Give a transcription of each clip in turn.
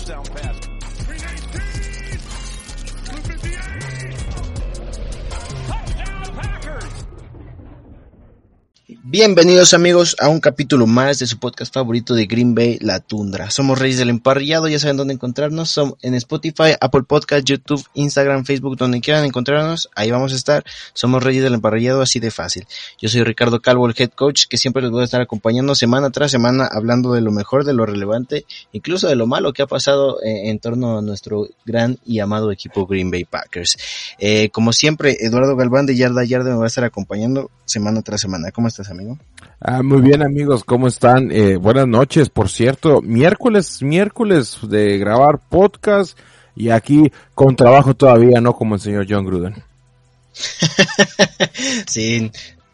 touchdown pass. Bienvenidos amigos a un capítulo más de su podcast favorito de Green Bay, La Tundra. Somos Reyes del Emparrillado, ya saben dónde encontrarnos, Somos en Spotify, Apple Podcast, YouTube, Instagram, Facebook, donde quieran encontrarnos, ahí vamos a estar. Somos Reyes del Emparrillado, así de fácil. Yo soy Ricardo Calvo, el head coach, que siempre les voy a estar acompañando semana tras semana, hablando de lo mejor, de lo relevante, incluso de lo malo que ha pasado eh, en torno a nuestro gran y amado equipo Green Bay Packers. Eh, como siempre, Eduardo Galván de Yarda Yarda me va a estar acompañando semana tras semana. ¿Cómo estás, amigo? Ah, muy bien amigos, ¿cómo están? Eh, buenas noches, por cierto, miércoles, miércoles de grabar podcast y aquí con trabajo todavía, no como el señor John Gruden. sí,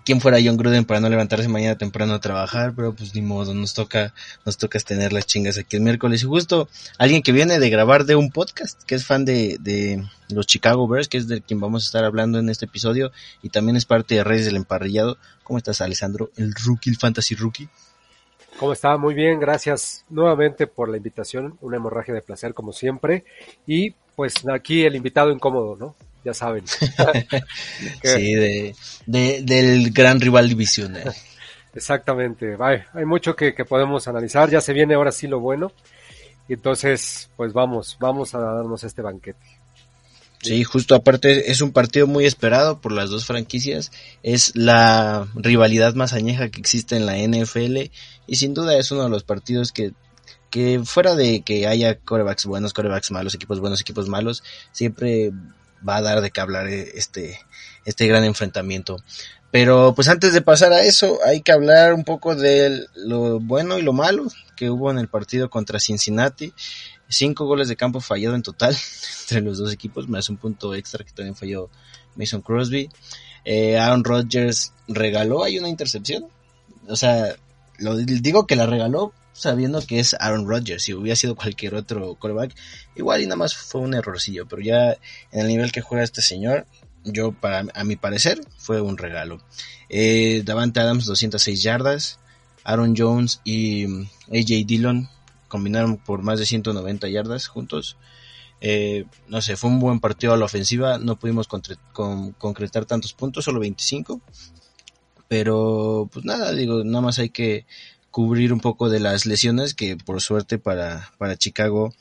quién fuera John Gruden para no levantarse mañana temprano a trabajar, pero pues ni modo, nos toca, nos toca tener las chingas aquí el miércoles. Y justo alguien que viene de grabar de un podcast, que es fan de, de los Chicago Bears, que es de quien vamos a estar hablando en este episodio, y también es parte de Reyes del Emparrillado. ¿Cómo estás, Alessandro? El rookie, el fantasy rookie. ¿Cómo está? Muy bien, gracias nuevamente por la invitación, una hemorragia de placer como siempre, y pues aquí el invitado incómodo, ¿no? Ya saben. sí, de, de, del gran rival divisional. Exactamente, hay, hay mucho que, que, podemos analizar, ya se viene ahora sí lo bueno, entonces pues vamos, vamos a darnos este banquete. Sí, justo aparte es un partido muy esperado por las dos franquicias, es la rivalidad más añeja que existe en la NFL y sin duda es uno de los partidos que que fuera de que haya corebacks buenos, corebacks malos, equipos buenos, equipos malos, siempre va a dar de qué hablar este, este gran enfrentamiento. Pero pues antes de pasar a eso, hay que hablar un poco de lo bueno y lo malo que hubo en el partido contra Cincinnati. Cinco goles de campo fallado en total entre los dos equipos, hace un punto extra que también falló Mason Crosby. Eh, Aaron Rodgers regaló ahí una intercepción. O sea, lo digo que la regaló sabiendo que es Aaron Rodgers. Si hubiera sido cualquier otro quarterback, igual y nada más fue un errorcillo. Pero ya en el nivel que juega este señor, yo para a mi parecer fue un regalo. Eh, Davante Adams 206 yardas, Aaron Jones y mm, AJ Dillon combinaron por más de 190 yardas juntos. Eh, no sé, fue un buen partido a la ofensiva, no pudimos con, concretar tantos puntos, solo 25. Pero pues nada, digo, nada más hay que cubrir un poco de las lesiones que por suerte para, para Chicago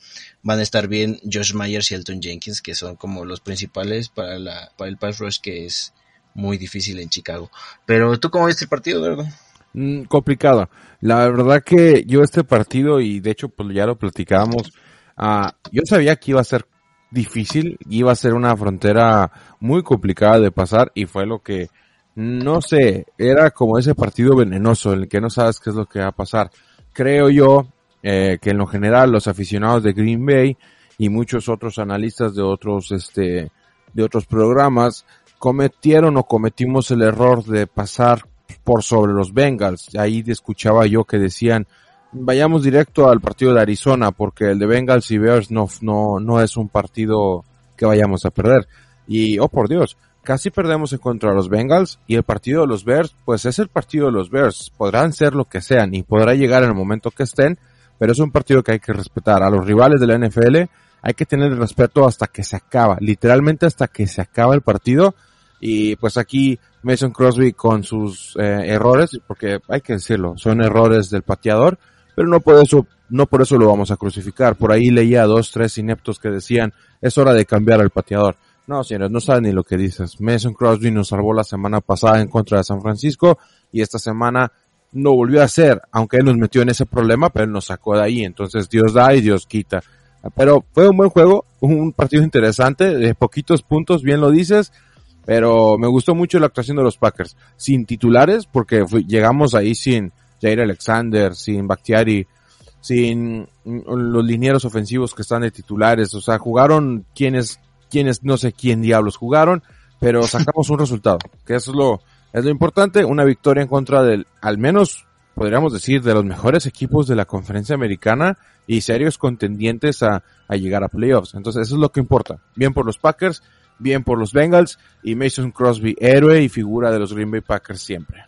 van a estar bien Josh Myers y Elton Jenkins, que son como los principales para, la, para el pass rush que es muy difícil en Chicago. Pero tú cómo viste el partido, ¿verdad? Mm, complicado. La verdad que yo este partido, y de hecho pues ya lo platicábamos, uh, yo sabía que iba a ser difícil, iba a ser una frontera muy complicada de pasar y fue lo que no sé, era como ese partido venenoso en el que no sabes qué es lo que va a pasar. Creo yo eh, que en lo general los aficionados de Green Bay y muchos otros analistas de otros este de otros programas cometieron o cometimos el error de pasar por sobre los Bengals. Ahí escuchaba yo que decían vayamos directo al partido de Arizona porque el de Bengals y Bears no no no es un partido que vayamos a perder. Y oh por Dios, casi perdemos en contra de los Bengals y el partido de los Bears, pues es el partido de los Bears. Podrán ser lo que sean y podrá llegar en el momento que estén, pero es un partido que hay que respetar. A los rivales de la NFL hay que tener el respeto hasta que se acaba, literalmente hasta que se acaba el partido. Y pues aquí Mason Crosby con sus eh, errores, porque hay que decirlo, son errores del pateador, pero no por eso, no por eso lo vamos a crucificar. Por ahí leía dos, tres ineptos que decían, es hora de cambiar al pateador. No, señores, no saben ni lo que dices. Mason Crosby nos salvó la semana pasada en contra de San Francisco y esta semana no volvió a hacer, aunque él nos metió en ese problema, pero él nos sacó de ahí. Entonces Dios da y Dios quita. Pero fue un buen juego, un partido interesante, de poquitos puntos, bien lo dices, pero me gustó mucho la actuación de los Packers. Sin titulares, porque llegamos ahí sin Jair Alexander, sin Bakhtiari, sin los linieros ofensivos que están de titulares, o sea, jugaron quienes, quienes no sé quién diablos jugaron, pero sacamos un resultado, que eso es lo, es lo importante, una victoria en contra del, al menos podríamos decir, de los mejores equipos de la conferencia americana y serios contendientes a, a llegar a playoffs. Entonces eso es lo que importa. Bien por los Packers, bien por los Bengals y Mason Crosby, héroe y figura de los Green Bay Packers siempre.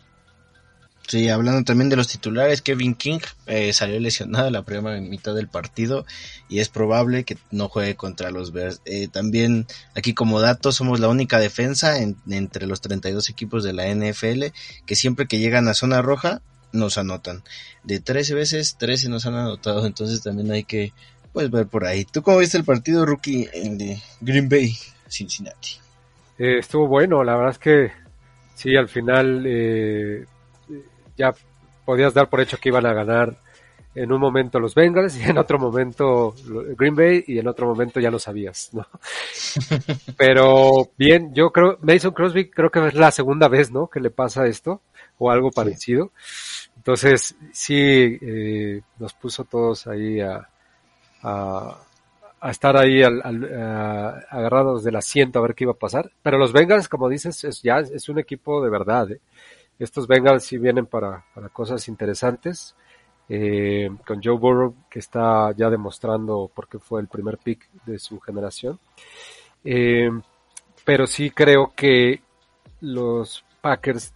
Sí, hablando también de los titulares, Kevin King eh, salió lesionado en la primera mitad del partido y es probable que no juegue contra los Bears. Eh, también aquí como dato somos la única defensa en, entre los 32 equipos de la NFL que siempre que llegan a zona roja nos anotan. De 13 veces, 13 nos han anotado, entonces también hay que pues ver por ahí. ¿Tú cómo viste el partido rookie de Green Bay, Cincinnati? Eh, estuvo bueno, la verdad es que sí, al final eh, ya podías dar por hecho que iban a ganar en un momento los Bengals y en otro momento Green Bay y en otro momento ya lo sabías, ¿no? Pero bien, yo creo, Mason Crosby creo que es la segunda vez, ¿no? Que le pasa esto o algo parecido. Entonces, sí, eh, nos puso todos ahí a, a, a estar ahí al, al, a, agarrados del asiento a ver qué iba a pasar. Pero los Bengals, como dices, es, ya es un equipo de verdad, ¿eh? Estos Bengals sí vienen para, para cosas interesantes. Eh, con Joe Burrow, que está ya demostrando por qué fue el primer pick de su generación. Eh, pero sí creo que los Packers,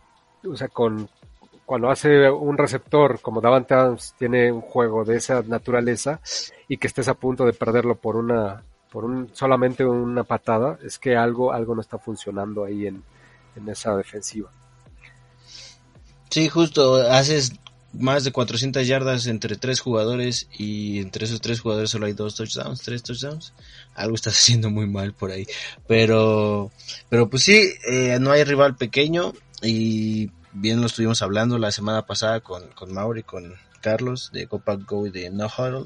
o sea, con cuando hace un receptor como Davante Adams tiene un juego de esa naturaleza y que estés a punto de perderlo por una por un solamente una patada, es que algo algo no está funcionando ahí en, en esa defensiva. Sí, justo, haces más de 400 yardas entre tres jugadores y entre esos tres jugadores solo hay dos touchdowns, tres touchdowns. Algo estás haciendo muy mal por ahí. Pero, pero pues sí, eh, no hay rival pequeño y bien lo estuvimos hablando la semana pasada con, con Mauri, con Carlos de Copa Go y de No Huddle.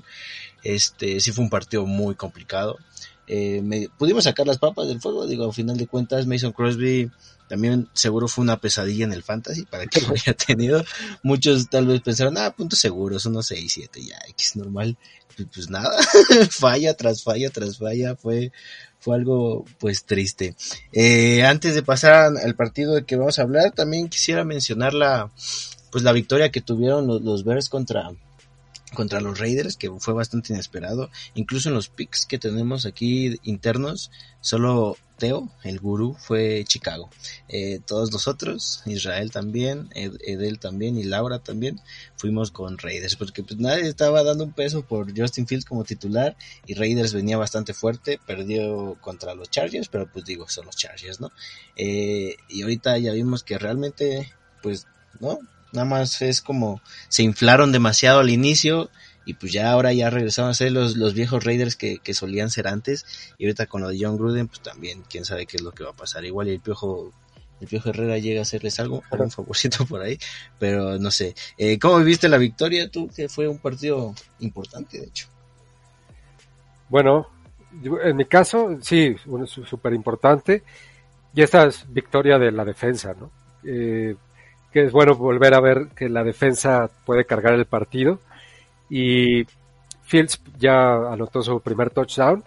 Este, sí fue un partido muy complicado. Eh, me, pudimos sacar las papas del fuego, digo, al final de cuentas Mason Crosby también seguro fue una pesadilla en el fantasy para que lo haya tenido. Muchos tal vez pensaron, ah, puntos seguros, unos 6, 7, ya, X normal. Pues, nada, falla tras falla tras falla, fue, fue algo pues triste. Eh, antes de pasar al partido de que vamos a hablar, también quisiera mencionar la, pues la victoria que tuvieron los, los Bears contra, contra los Raiders, que fue bastante inesperado. Incluso en los picks que tenemos aquí internos, solo Teo, el gurú, fue Chicago. Eh, todos nosotros, Israel también, Ed, Edel también y Laura también, fuimos con Raiders, porque pues nadie estaba dando un peso por Justin Fields como titular y Raiders venía bastante fuerte, perdió contra los Chargers, pero pues digo, son los Chargers, ¿no? Eh, y ahorita ya vimos que realmente, pues, ¿no? Nada más es como se inflaron demasiado al inicio y pues ya ahora ya regresaron a ser los, los viejos Raiders que, que solían ser antes. Y ahorita con lo de John Gruden pues también quién sabe qué es lo que va a pasar. Igual y el piojo el piojo Herrera llega a hacerles algo un favorcito por ahí pero no sé. Eh, ¿cómo viste la victoria tú que fue un partido importante de hecho. Bueno en mi caso sí súper importante y esta es victoria de la defensa no eh, que es bueno volver a ver que la defensa puede cargar el partido y Fields ya anotó su primer touchdown.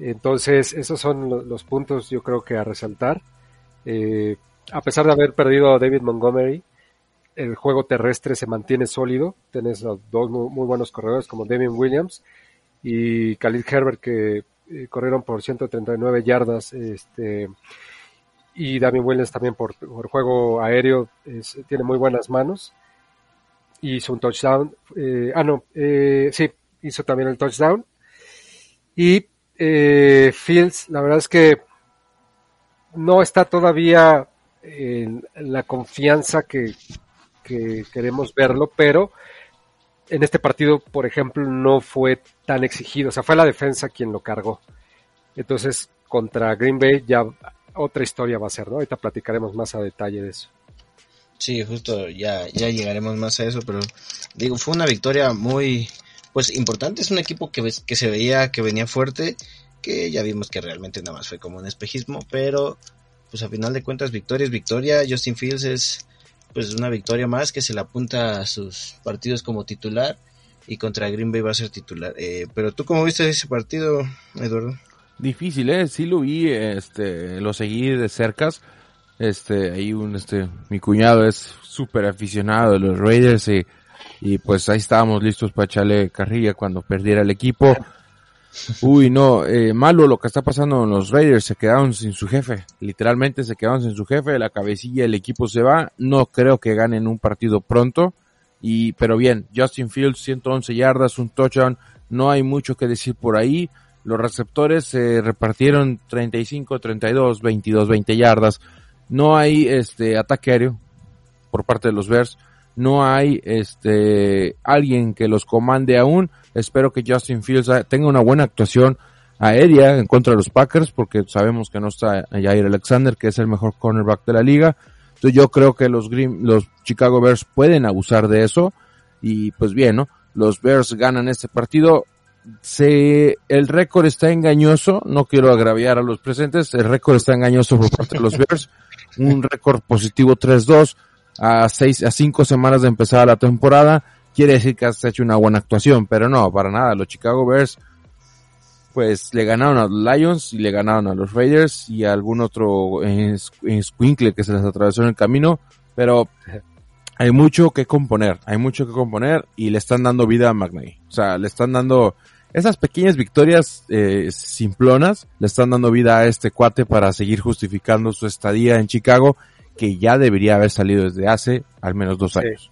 Entonces, esos son los puntos yo creo que a resaltar. Eh, a pesar de haber perdido a David Montgomery, el juego terrestre se mantiene sólido. Tienes dos muy, buenos corredores como Damien Williams y Khalil Herbert que eh, corrieron por 139 yardas. Este, y Damien Williams también por, juego aéreo tiene muy buenas manos hizo un touchdown. Eh, ah, no, eh, sí, hizo también el touchdown. Y eh, Fields, la verdad es que no está todavía en la confianza que queremos verlo, pero en este partido, por ejemplo, no fue tan exigido. O sea, fue la defensa quien lo cargó. Entonces, contra Green Bay ya otra historia va a ser, ¿no? Ahorita platicaremos más a detalle de eso. Sí, justo ya, ya llegaremos más a eso, pero digo, fue una victoria muy, pues importante. Es un equipo que, que se veía que venía fuerte, que ya vimos que realmente nada más fue como un espejismo, pero pues a final de cuentas victoria es victoria. Justin Fields es pues una victoria más que se le apunta a sus partidos como titular y contra Green Bay va a ser titular. Eh, pero tú cómo viste ese partido, Eduardo? Difícil, eh, sí lo vi, este, lo seguí de cercas. Este, ahí un, este, mi cuñado es súper aficionado de los Raiders y, y pues ahí estábamos listos para echarle carrilla cuando perdiera el equipo. Uy, no, eh, malo lo que está pasando en los Raiders, se quedaron sin su jefe, literalmente se quedaron sin su jefe, la cabecilla del equipo se va, no creo que ganen un partido pronto, y, pero bien, Justin Fields, 111 yardas, un touchdown, no hay mucho que decir por ahí, los receptores se repartieron 35, 32, 22, 20 yardas, no hay este ataque aéreo por parte de los Bears, no hay este alguien que los comande aún. Espero que Justin Fields tenga una buena actuación aérea en contra de los Packers porque sabemos que no está Jair Alexander que es el mejor cornerback de la liga. Entonces yo creo que los Green, los Chicago Bears pueden abusar de eso y pues bien, ¿no? Los Bears ganan este partido. Se, el récord está engañoso, no quiero agraviar a los presentes, el récord está engañoso por parte de los Bears, un récord positivo 3-2, a seis, a cinco semanas de empezar la temporada, quiere decir que has hecho una buena actuación, pero no, para nada. Los Chicago Bears, pues le ganaron a los Lions y le ganaron a los Raiders y a algún otro en, Squinkle que se les atravesó en el camino, pero hay mucho que componer, hay mucho que componer y le están dando vida a McNay. O sea, le están dando esas pequeñas victorias eh, simplonas, le están dando vida a este cuate para seguir justificando su estadía en Chicago que ya debería haber salido desde hace al menos dos años.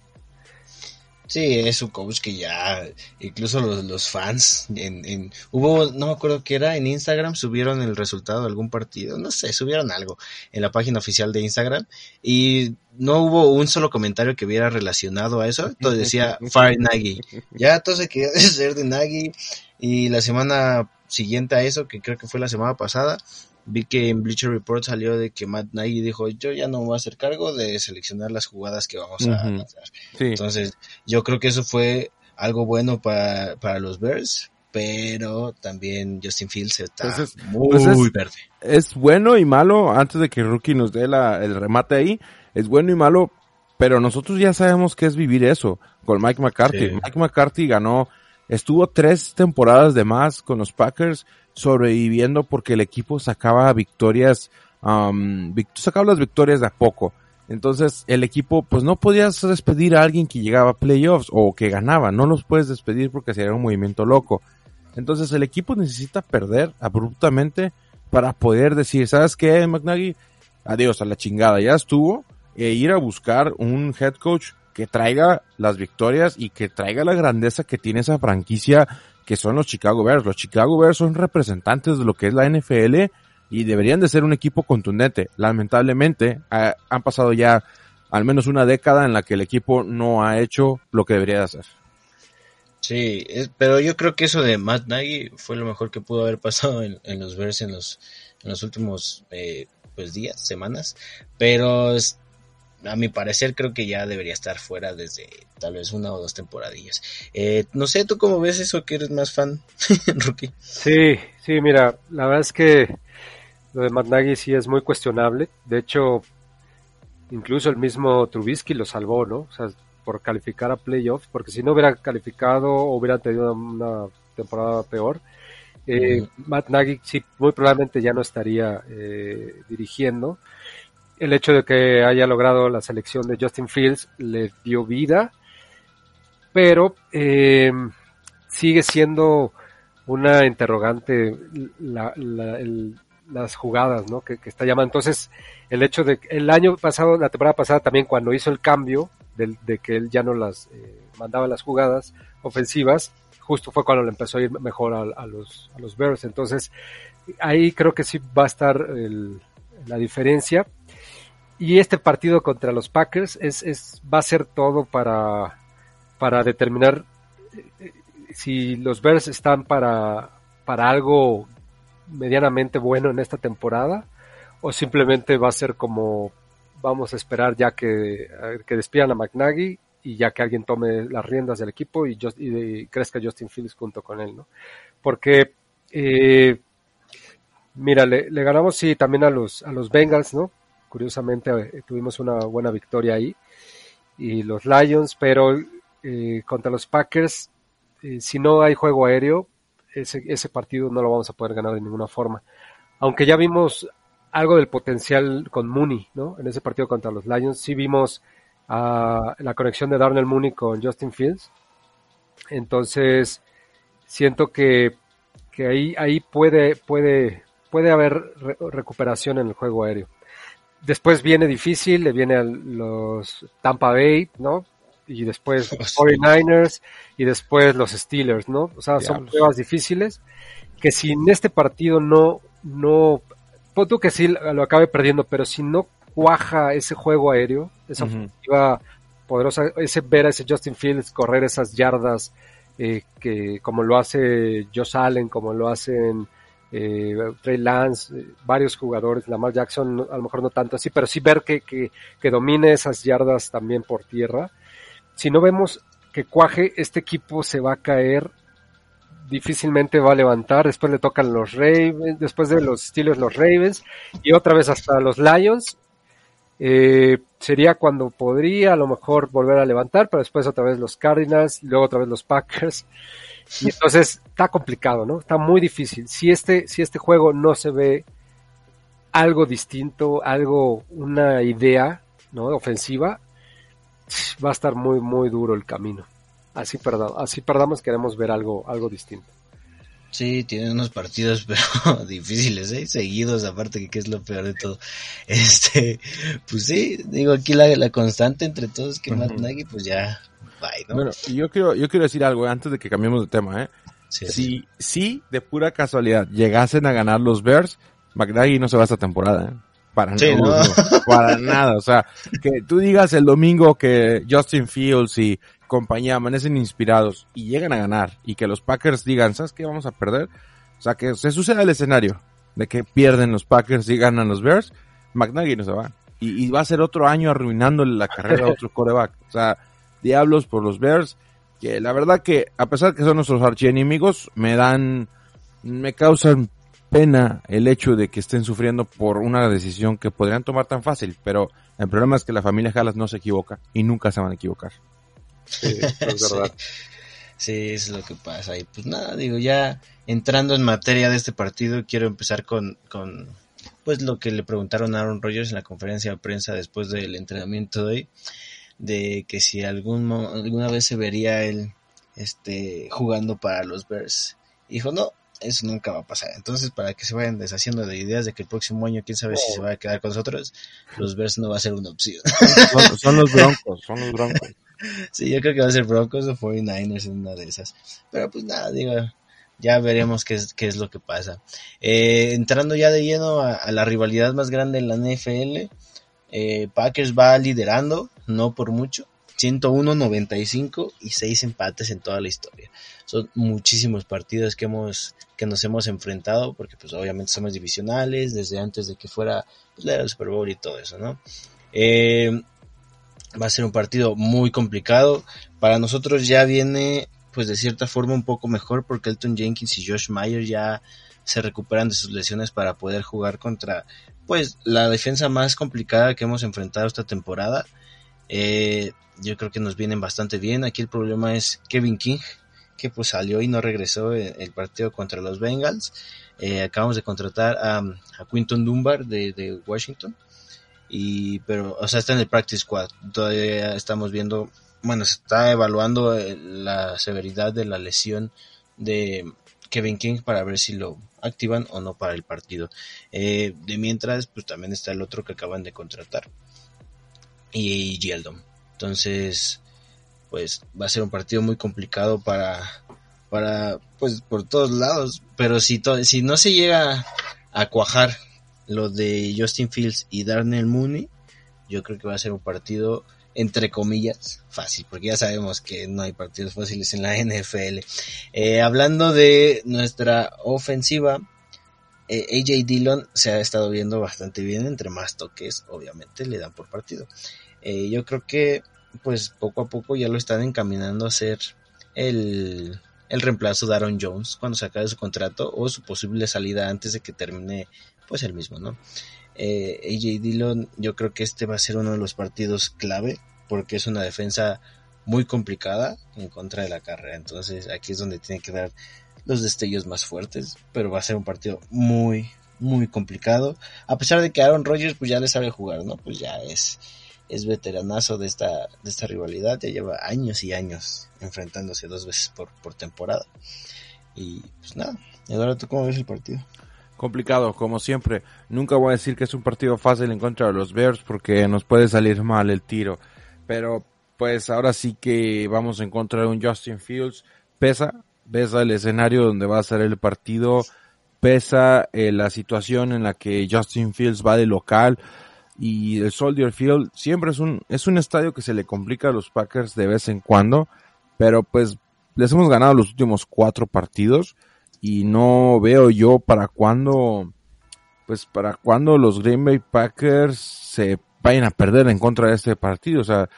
Sí, es un coach que ya, incluso los, los fans, en, en, hubo, no me acuerdo qué era, en Instagram subieron el resultado de algún partido, no sé, subieron algo en la página oficial de Instagram y no hubo un solo comentario que hubiera relacionado a eso, todo decía Fire Nagy, ya todo se quería ser de Nagy y la semana siguiente a eso, que creo que fue la semana pasada, vi que en Bleacher Report salió de que Matt Nagy dijo, yo ya no me voy a hacer cargo de seleccionar las jugadas que vamos a lanzar. Entonces, yo creo que eso fue algo bueno para, para los Bears, pero también Justin Fields está muy, pues verde. Es bueno y malo, antes de que Rookie nos dé la, el remate ahí, es bueno y malo, pero nosotros ya sabemos qué es vivir eso con Mike McCarthy. Mike McCarthy ganó, estuvo tres temporadas de más con los Packers, sobreviviendo porque el equipo sacaba victorias, sacaba las victorias de a poco. Entonces el equipo, pues no podías despedir a alguien que llegaba a playoffs o que ganaba, no los puedes despedir porque sería un movimiento loco. Entonces el equipo necesita perder abruptamente para poder decir, ¿sabes qué, McNaghy? Adiós a la chingada, ya estuvo, e ir a buscar un head coach que traiga las victorias y que traiga la grandeza que tiene esa franquicia que son los Chicago Bears. Los Chicago Bears son representantes de lo que es la NFL y deberían de ser un equipo contundente. Lamentablemente, han pasado ya al menos una década en la que el equipo no ha hecho lo que debería de hacer. Sí, pero yo creo que eso de Matt Nagy fue lo mejor que pudo haber pasado en, los Bears en los, en los últimos eh, pues días, semanas. Pero a mi parecer creo que ya debería estar fuera desde tal vez una o dos temporadillas. Eh, no sé, ¿tú cómo ves eso que eres más fan, Rookie? Sí, sí, mira, la verdad es que lo de Matt Nagy sí es muy cuestionable. De hecho, incluso el mismo Trubisky lo salvó, ¿no? O sea, por calificar a playoffs, porque si no hubiera calificado o hubiera tenido una temporada peor, eh, Matt Nagy sí, muy probablemente ya no estaría eh, dirigiendo el hecho de que haya logrado la selección de Justin Fields le dio vida, pero eh, sigue siendo una interrogante las jugadas ¿no? que, está llamando. Entonces, el hecho de que el año pasado, la temporada pasada también, cuando hizo el cambio de, que él ya no las eh, mandaba las jugadas ofensivas, justo fue cuando le empezó a ir mejor a, los, a los Bears. Entonces, ahí creo que sí va a estar la diferencia. Y este partido contra los Packers es, es, va a ser todo para, para determinar eh, si los Bears están para, para algo medianamente bueno en esta temporada o simplemente va a ser como vamos a esperar ya que, que despidan a McNaghy y ya que alguien tome las riendas del equipo y, y, crezca Justin Fields junto con él, ¿no? Porque, eh, mira, le, le, ganamos sí también a los, a los Bengals, ¿no? Curiosamente eh, tuvimos una buena victoria ahí. Y los Lions, pero eh, contra los Packers eh, si no hay juego aéreo, ese, ese partido no lo vamos a poder ganar de ninguna forma. Aunque ya vimos algo del potencial con Mooney, ¿no? En ese partido contra los Lions, sí vimos uh, la conexión de Darnell Mooney con Justin Fields. Entonces, siento que, que ahí, ahí puede, puede, puede haber re recuperación en el juego aéreo. Después viene difícil, le viene a los Tampa Bay, ¿no? Y después los 49ers y después los Steelers, ¿no? O sea, son pruebas difíciles que si en este partido no, no, tú que sí lo acabe perdiendo, pero si no cuaja ese juego aéreo, esa uh -huh. ofensiva poderosa, ese ver a ese Justin Fields correr esas yardas, eh, que como lo hace Josh Allen, como lo hacen eh, Trey Lance, eh, varios jugadores, Lamar Jackson a lo mejor no tanto así, pero sí ver que, que, que domine esas yardas también por tierra. Si no vemos que cuaje, este equipo se va a caer, difícilmente va a levantar, después le tocan los Ravens, después de los Steelers los Ravens, y otra vez hasta los Lions, eh, sería cuando podría a lo mejor volver a levantar, pero después otra vez los Cardinals, luego otra vez los Packers. Y entonces está complicado, ¿no? Está muy difícil. Si este, si este juego no se ve algo distinto, algo, una idea, ¿no? Ofensiva, va a estar muy, muy duro el camino. Así perdamos, así perdamos, queremos ver algo, algo distinto. Sí, tiene unos partidos pero difíciles, ¿eh? seguidos, aparte que, es lo peor de todo. Este, pues sí, digo aquí la, la constante entre todos que uh -huh. Matt Nagy, pues ya, bye, ¿no? Bueno, yo quiero, yo quiero decir algo antes de que cambiemos de tema, ¿eh? Sí, si, sí. si de pura casualidad llegasen a ganar los Bears, McNaghy no se va esta temporada, ¿eh? Para, sí, para nada, o sea, que tú digas el domingo que Justin Fields y compañía amanecen inspirados y llegan a ganar y que los Packers digan, ¿sabes qué? Vamos a perder. O sea, que se suceda el escenario de que pierden los Packers y ganan los Bears, McNaghy no se va. Y, y va a ser otro año arruinándole la carrera a otro coreback. O sea, diablos por los Bears, que la verdad que a pesar que son nuestros archienemigos, me dan, me causan pena el hecho de que estén sufriendo por una decisión que podrían tomar tan fácil, pero el problema es que la familia Jalas no se equivoca y nunca se van a equivocar. Sí, es verdad. sí, es lo que pasa. Y pues nada, digo, ya entrando en materia de este partido, quiero empezar con, con pues lo que le preguntaron a Aaron Rodgers en la conferencia de prensa después del entrenamiento de hoy, de que si algún alguna vez se vería él este jugando para los Bears. Dijo, no, eso nunca va a pasar. Entonces, para que se vayan deshaciendo de ideas de que el próximo año, quién sabe oh. si se va a quedar con nosotros, los Bears no va a ser una opción. Son, son los Broncos, son los Broncos. Sí, yo creo que va a ser Broncos o 49ers en una de esas. Pero pues nada, digo, ya veremos qué es, qué es lo que pasa. Eh, entrando ya de lleno a, la rivalidad más grande en la NFL, eh, Packers va liderando, no por mucho, 101-95 y 6 empates en toda la historia. Son muchísimos partidos que hemos que nos hemos enfrentado porque pues obviamente somos divisionales desde antes de que fuera pues, la Super Bowl y todo eso, ¿no? Eh, va a ser un partido muy complicado. Para nosotros ya viene, pues de cierta forma un poco mejor porque Elton Jenkins y Josh Meyer ya se recuperan de sus lesiones para poder jugar contra, pues, la defensa más complicada que hemos enfrentado esta temporada. Eh, yo creo que nos vienen bastante bien. Aquí el problema es Kevin King, que pues salió y no regresó el partido contra los Bengals. Eh, acabamos de contratar a, Quinton Dunbar de Washington y pero o sea está en el practice squad. Todavía estamos viendo bueno se está evaluando la severidad de la lesión de Kevin King para ver si lo activan o no para el partido. Eh, de mientras pues también está el otro que acaban de contratar y Yeldon entonces pues va a ser un partido muy complicado para para pues por todos lados. Pero si to si no se llega a cuajar lo de Justin Fields y Darnell Mooney, yo creo que va a ser un partido entre comillas fácil, porque ya sabemos que no hay partidos fáciles en la NFL. Eh, hablando de nuestra ofensiva, eh, AJ Dillon se ha estado viendo bastante bien, entre más toques, obviamente, le dan por partido. Eh, yo creo que, pues, poco a poco ya lo están encaminando a ser el, el reemplazo de Aaron Jones cuando se acabe su contrato o su posible salida antes de que termine pues el mismo, ¿no? Eh, AJ Dillon, yo creo que este va a ser uno de los partidos clave, porque es una defensa muy complicada en contra de la carrera. Entonces aquí es donde tiene que dar los destellos más fuertes, pero va a ser un partido muy, muy complicado. A pesar de que Aaron Rodgers pues ya le sabe jugar, ¿no? Pues ya es, es veteranazo de esta, de esta rivalidad, ya lleva años y años enfrentándose dos veces por, por temporada. Y pues nada, Eduardo, ¿tú cómo ves el partido? Complicado, como siempre. Nunca voy a decir que es un partido fácil en contra de los Bears porque nos puede salir mal el tiro. Pero pues ahora sí que vamos a encontrar un Justin Fields. Pesa, pesa el escenario donde va a ser el partido. Pesa eh, la situación en la que Justin Fields va de local. Y el Soldier Field siempre es un, es un estadio que se le complica a los Packers de vez en cuando. Pero pues les hemos ganado los últimos cuatro partidos y no veo yo para cuándo, pues para cuándo los Green Bay Packers se vayan a perder en contra de este partido. O sea,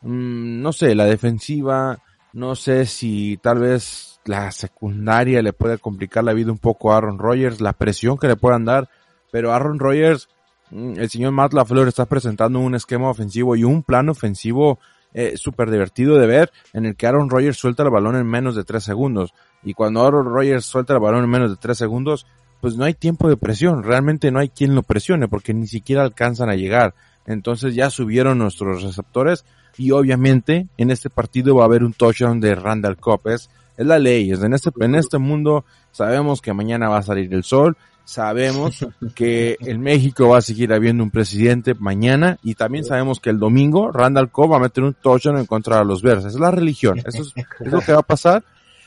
mmm, no sé, la defensiva, no sé si tal vez la secundaria le puede complicar la vida un poco a Aaron Rodgers, la presión que le puedan dar, pero Aaron Rodgers, mm, el señor Matt LaFleur está presentando un esquema ofensivo y un plan ofensivo eh, súper divertido de ver en el que Aaron Rodgers suelta el balón en menos de tres segundos. Y cuando Aaron Rodgers suelta el balón en menos de tres segundos, pues no hay tiempo de presión. Realmente no hay quien lo presione porque ni siquiera alcanzan a llegar. Entonces ya subieron nuestros receptores y obviamente en este partido va a haber un touchdown de Randall Cobb. Es, es la ley. Es en este, en este mundo sabemos que mañana va a salir el sol sabemos que en México va a seguir habiendo un presidente mañana y también sabemos que el domingo Randall Cobb va a meter un touchdown en contra de los Bears. Es la religión. Eso es, es, lo que va a pasar.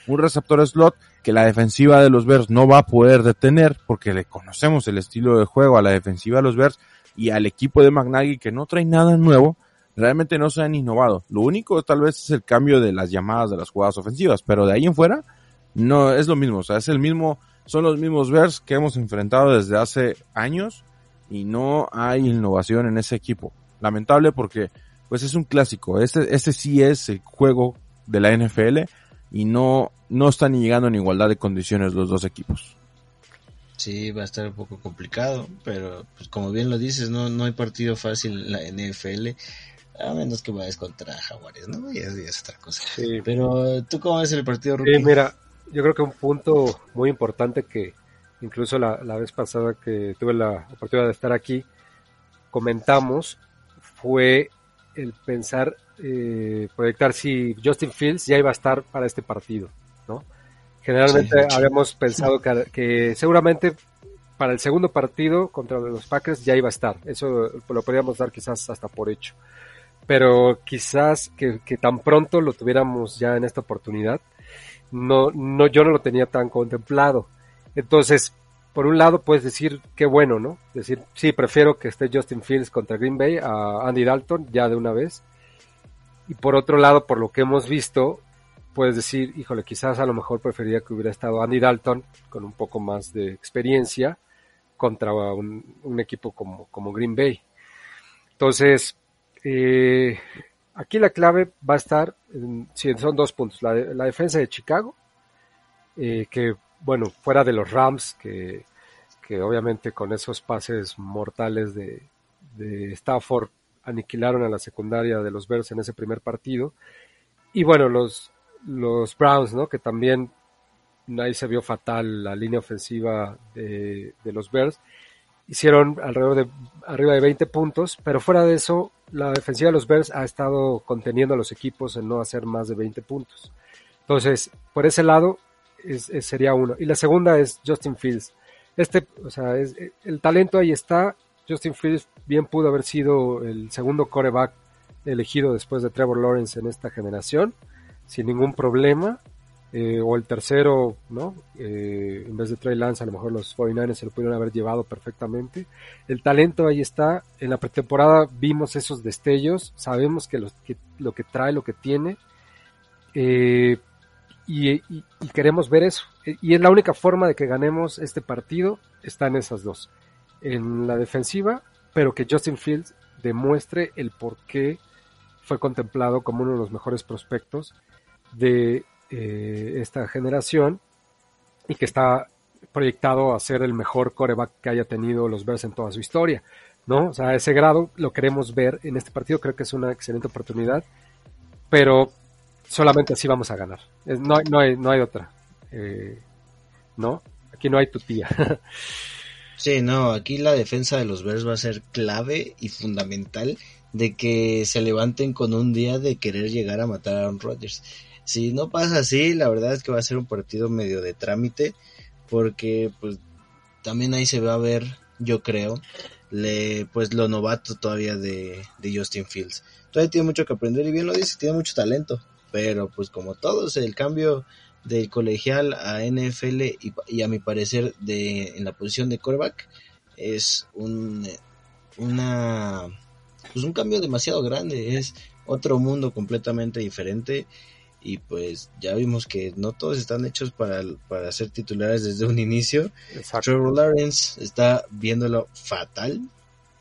Un receptor slot que la defensiva de los Bears no va a poder detener porque le conocemos el estilo de juego a la defensiva de los Bears y al equipo de McNaghy que no trae nada nuevo. Realmente no se han innovado. Lo único tal vez es el cambio de las llamadas de las jugadas ofensivas, pero de ahí en fuera no es lo mismo. O sea, es el mismo son los mismos Bears que hemos enfrentado desde hace años y no hay innovación en ese equipo. Lamentable porque pues es un clásico. Este, este sí es el juego de la NFL y no, no están llegando en igualdad de condiciones los dos equipos. Sí, va a estar un poco complicado, pero pues como bien lo dices, no, no hay partido fácil en la NFL, a menos que vayas contra Jaguares, ¿no? Y es, y es otra cosa. Sí. Pero tú cómo ves el partido, Rookie? Sí, mira, yo creo que un punto muy importante que incluso la, la, vez pasada que tuve la oportunidad de estar aquí, comentamos, fue el pensar, eh, proyectar si Justin Fields ya iba a estar para este partido, ¿no? Generalmente sí, habíamos pensado que, que, seguramente para el segundo partido contra los Packers ya iba a estar. Eso lo podríamos dar quizás hasta por hecho. Pero quizás que, que tan pronto lo tuviéramos ya en esta oportunidad, no, no, yo no lo tenía tan contemplado. Entonces, por un lado puedes decir qué bueno, ¿no? Decir, sí, prefiero que esté Justin Fields contra Green Bay a Andy Dalton ya de una vez. Y por otro lado, por lo que hemos visto, puedes decir, híjole, quizás a lo mejor preferiría que hubiera estado Andy Dalton con un poco más de experiencia contra un, equipo como, como Green Bay. Entonces, eh, Aquí la clave va a estar, en, son dos puntos, la, la defensa de Chicago, eh, que bueno, fuera de los Rams, que, que obviamente con esos pases mortales de, de, Stafford aniquilaron a la secundaria de los Bears en ese primer partido, y bueno, los, los Browns, ¿no? que también ahí se vio fatal la línea ofensiva de los Bears, hicieron alrededor de arriba de 20 puntos, pero fuera de eso, la defensiva de los Bears ha estado conteniendo a los equipos en no hacer más de 20 puntos. Entonces, por ese lado, es, sería uno. Y la segunda es Justin Fields. Este, o sea, es, el talento ahí está. Justin Fields bien pudo haber sido el segundo coreback elegido después de Trevor Lawrence en esta generación, sin ningún problema eh, o el tercero, ¿no? Eh, en vez de Trey Lance, a lo mejor los 49ers se lo pudieron haber llevado perfectamente. El talento ahí está. En la pretemporada vimos esos destellos, sabemos que, que lo que trae, lo que tiene. Eh, y, queremos ver eso. Y es la única forma de que ganemos este partido, está en esas dos. En la defensiva, pero que Justin Fields demuestre el por qué fue contemplado como uno de los mejores prospectos de, eh, esta generación y que está proyectado a ser el mejor coreback que haya tenido los Bears en toda su historia, ¿no? O sea, a ese grado lo queremos ver en este partido, creo que es una excelente oportunidad, pero solamente así vamos a ganar. No, no, hay, no hay otra. Eh, ¿No? Aquí no hay tu tía. Sí, no, aquí la defensa de los Bears va a ser clave y fundamental de que se levanten con un día de querer llegar a matar a Aaron Rodgers. Si no pasa así, la verdad es que va a ser un partido medio de trámite, porque pues también ahí se va a ver, yo creo, le, pues lo novato todavía de, de Justin Fields. Todavía tiene mucho que aprender y bien lo dice, tiene mucho talento, pero pues como todos, el cambio del colegial a NFL y, y a mi parecer de en la posición de quarterback es un una pues un cambio demasiado grande, es otro mundo completamente diferente y pues ya vimos que no todos están hechos para, para ser titulares desde un inicio. Exacto. Trevor Lawrence está viéndolo fatal,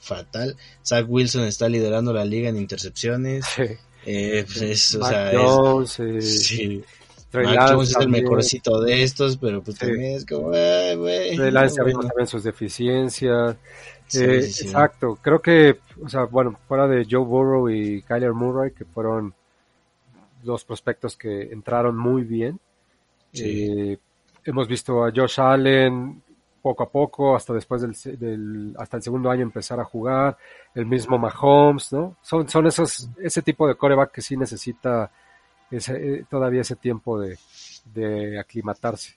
fatal. Zach Wilson está liderando la liga en intercepciones. Sí. Eh, pues es, o Mac sea, es- Jones, eh, sí. Mac Jones es el mejorcito de estos, pero pues Sí. también es como, güey. Trey Lance ya bueno. vimos también sus deficiencias. Sí, Eh, sí. Exacto, creo que, o sea, bueno, fuera de Joe Burrow y Kyler Murray, que fueron los prospectos que entraron muy bien. Sí. Eh, hemos visto a Josh Allen poco a poco, hasta después del, del- hasta el segundo año empezar a jugar, el mismo Mahomes, ¿no? Son, son esos, ese tipo de coreback que sí necesita ese, eh, todavía ese tiempo de, de aclimatarse.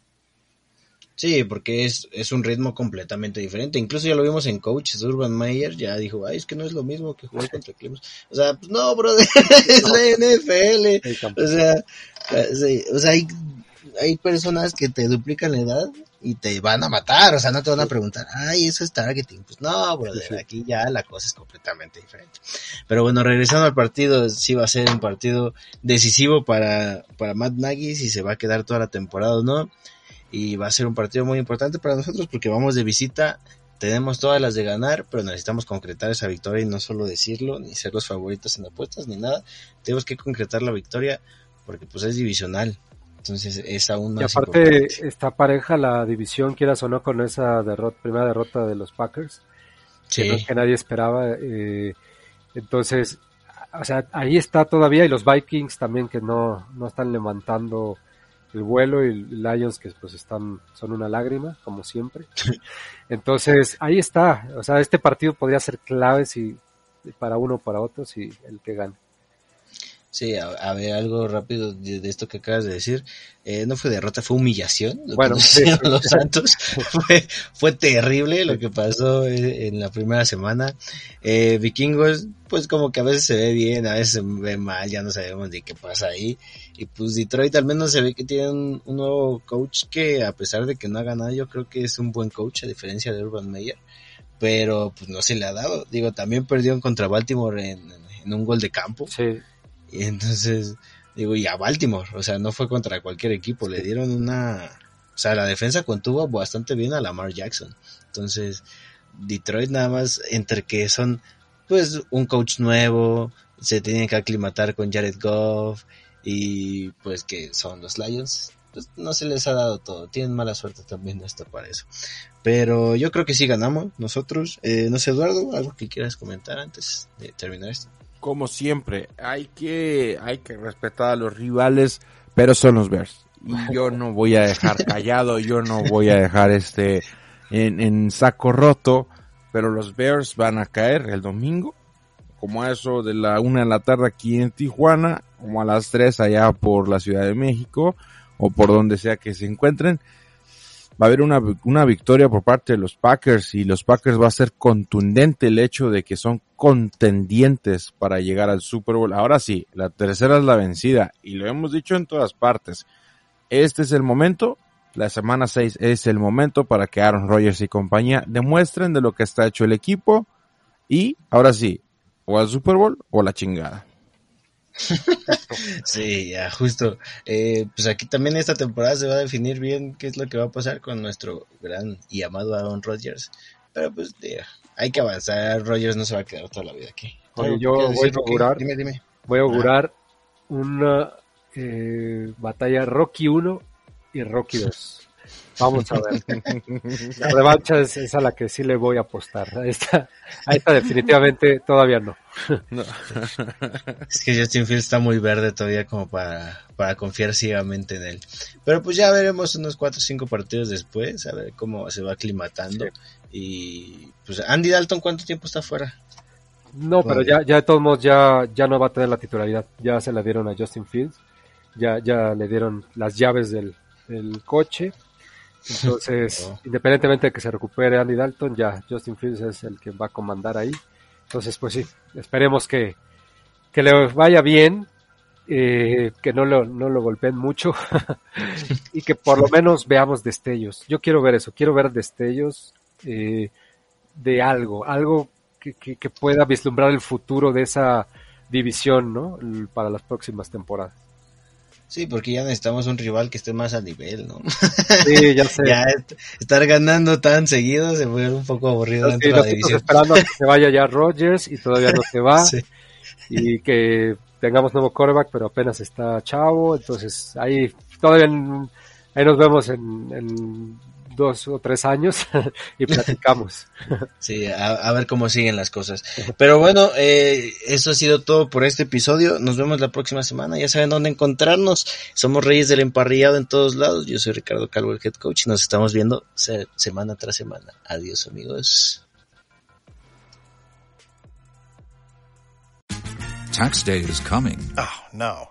Sí, porque es, es un ritmo completamente diferente. Incluso ya lo vimos en coaches. Urban Meyer ya dijo, ay, es que no es lo mismo que jugar contra Clemson. O sea, pues no, brother, es la NFL. O sea, eh, sí, o sea hay, hay personas que te duplican la edad y te van a matar. O sea, no te van a preguntar, ay, eso es targeting. Pues no, brother, aquí ya la cosa es completamente diferente. Pero bueno, regresando al partido, sí va a ser un partido decisivo para, para Matt Nagy si se va a quedar toda la temporada o no y va a ser un partido muy importante para nosotros porque vamos de visita, tenemos todas las de ganar, pero necesitamos concretar esa victoria y no solo decirlo, ni ser los favoritos en apuestas, ni nada, tenemos que concretar la victoria porque pues es divisional, entonces es aún Y más aparte importante. está pareja la división, quieras o no, con esa derrota, primera derrota de los Packers, que, no- Sí, que nadie esperaba. eh, entonces, o sea, ahí está todavía, y los Vikings también que no, no están levantando el vuelo, y Lions que pues están, son una lágrima, como siempre. Entonces, ahí está, o sea, este partido podría ser clave si para uno o para otro, si el que gane. Sí, a, a ver, algo rápido de, de esto que acabas de decir, eh, no fue derrota, fue humillación, lo Bueno, que sí, los Santos, fue, fue terrible lo que pasó eh, en la primera semana, eh, Vikingos, pues como que a veces se ve bien, a veces se ve mal, ya no sabemos de qué pasa ahí. Y pues Detroit al menos se ve que tiene un, un nuevo coach que a pesar de que no ha ganado, yo creo que es un buen coach a diferencia de Urban Meyer. Pero pues no se le ha dado. Digo, también perdió contra Baltimore en, en un gol de campo. Sí, Y entonces, digo, y a Baltimore, o sea, no fue contra cualquier equipo, le dieron una... O sea, la defensa contuvo bastante bien a Lamar Jackson. Entonces, Detroit nada más, entre que son, pues, un coach nuevo, se tienen que aclimatar con Jared Goff, y pues que son los Lions, pues no se les ha dado todo, tienen mala suerte también hasta para eso. Pero yo creo que sí ganamos nosotros. Eh, no sé, Eduardo, algo que quieras comentar antes de terminar esto. Como siempre, hay que, hay que respetar a los rivales, pero son los Bears. Y yo no voy a dejar callado, yo no voy a dejar este en, en saco roto, pero los Bears van a caer el domingo, como a eso de la una de la tarde aquí en Tijuana, como a las tres allá por la Ciudad de México, o por donde sea que se encuentren. Va a haber una, una victoria por parte de los Packers y los Packers va a ser contundente el hecho de que son contendientes para llegar al Super Bowl. Ahora sí, la tercera es la vencida y lo hemos dicho en todas partes. Este es el momento, la semana 6 es el momento para que Aaron Rodgers y compañía demuestren de lo que está hecho el equipo y ahora sí, o al Super Bowl o la chingada. Sí, ya, justo. Eh, pues aquí también esta temporada se va a definir bien qué es lo que va a pasar con nuestro gran y amado Aaron Rodgers. Pero pues hay que avanzar. Rodgers no se va a quedar toda la vida aquí. Oye, ¿Algo yo voy a decir, inaugurar- Dime, dime. voy a augurar una eh, batalla Rocky 1 y Rocky 2. Vamos a ver. La revancha es, es, a la que sí le voy a apostar. A esta, a esta definitivamente todavía no. no. Es que Justin Fields está muy verde todavía como para, para confiar ciegamente en él. Pero pues ya veremos unos 4 o 5 partidos después, a ver cómo se va aclimatando. Sí. Y pues Andy Dalton, ¿cuánto tiempo está fuera? No, pero ya, ya de todos modos ya, ya no va a tener la titularidad. Ya se la dieron a Justin Fields. Ya, ya le dieron las llaves del, del coche. Entonces, independientemente de que se recupere Andy Dalton, ya Justin Fields es el que va a comandar ahí. Entonces, pues sí, esperemos que, que le vaya bien, eh, que no lo, no lo golpeen mucho y que por lo menos veamos destellos. Yo quiero ver eso, quiero ver destellos eh, de algo, algo que, que, que, pueda vislumbrar el futuro de esa división, ¿no? Para las próximas temporadas. Sí, porque ya necesitamos un rival que esté más a nivel, ¿no? Sí, ya sé. ya estar ganando tan seguido se vuelve un poco aburrido sí, dentro de la división. esperando que se vaya ya Rogers y todavía no se va. sí. Y que tengamos nuevo quarterback, pero apenas está chavo. Entonces, ahí todavía en, ahí nos vemos en, en dos o tres años y platicamos. Sí, a, a, ver cómo siguen las cosas. Pero bueno, eh, eso ha sido todo por este episodio. Nos vemos la próxima semana. Ya saben dónde encontrarnos. Somos Reyes del Emparrillado en todos lados. Yo soy Ricardo Calvo, el head coach. Y nos estamos viendo se semana tras semana. Adiós, amigos. Tax day is coming. Oh, no.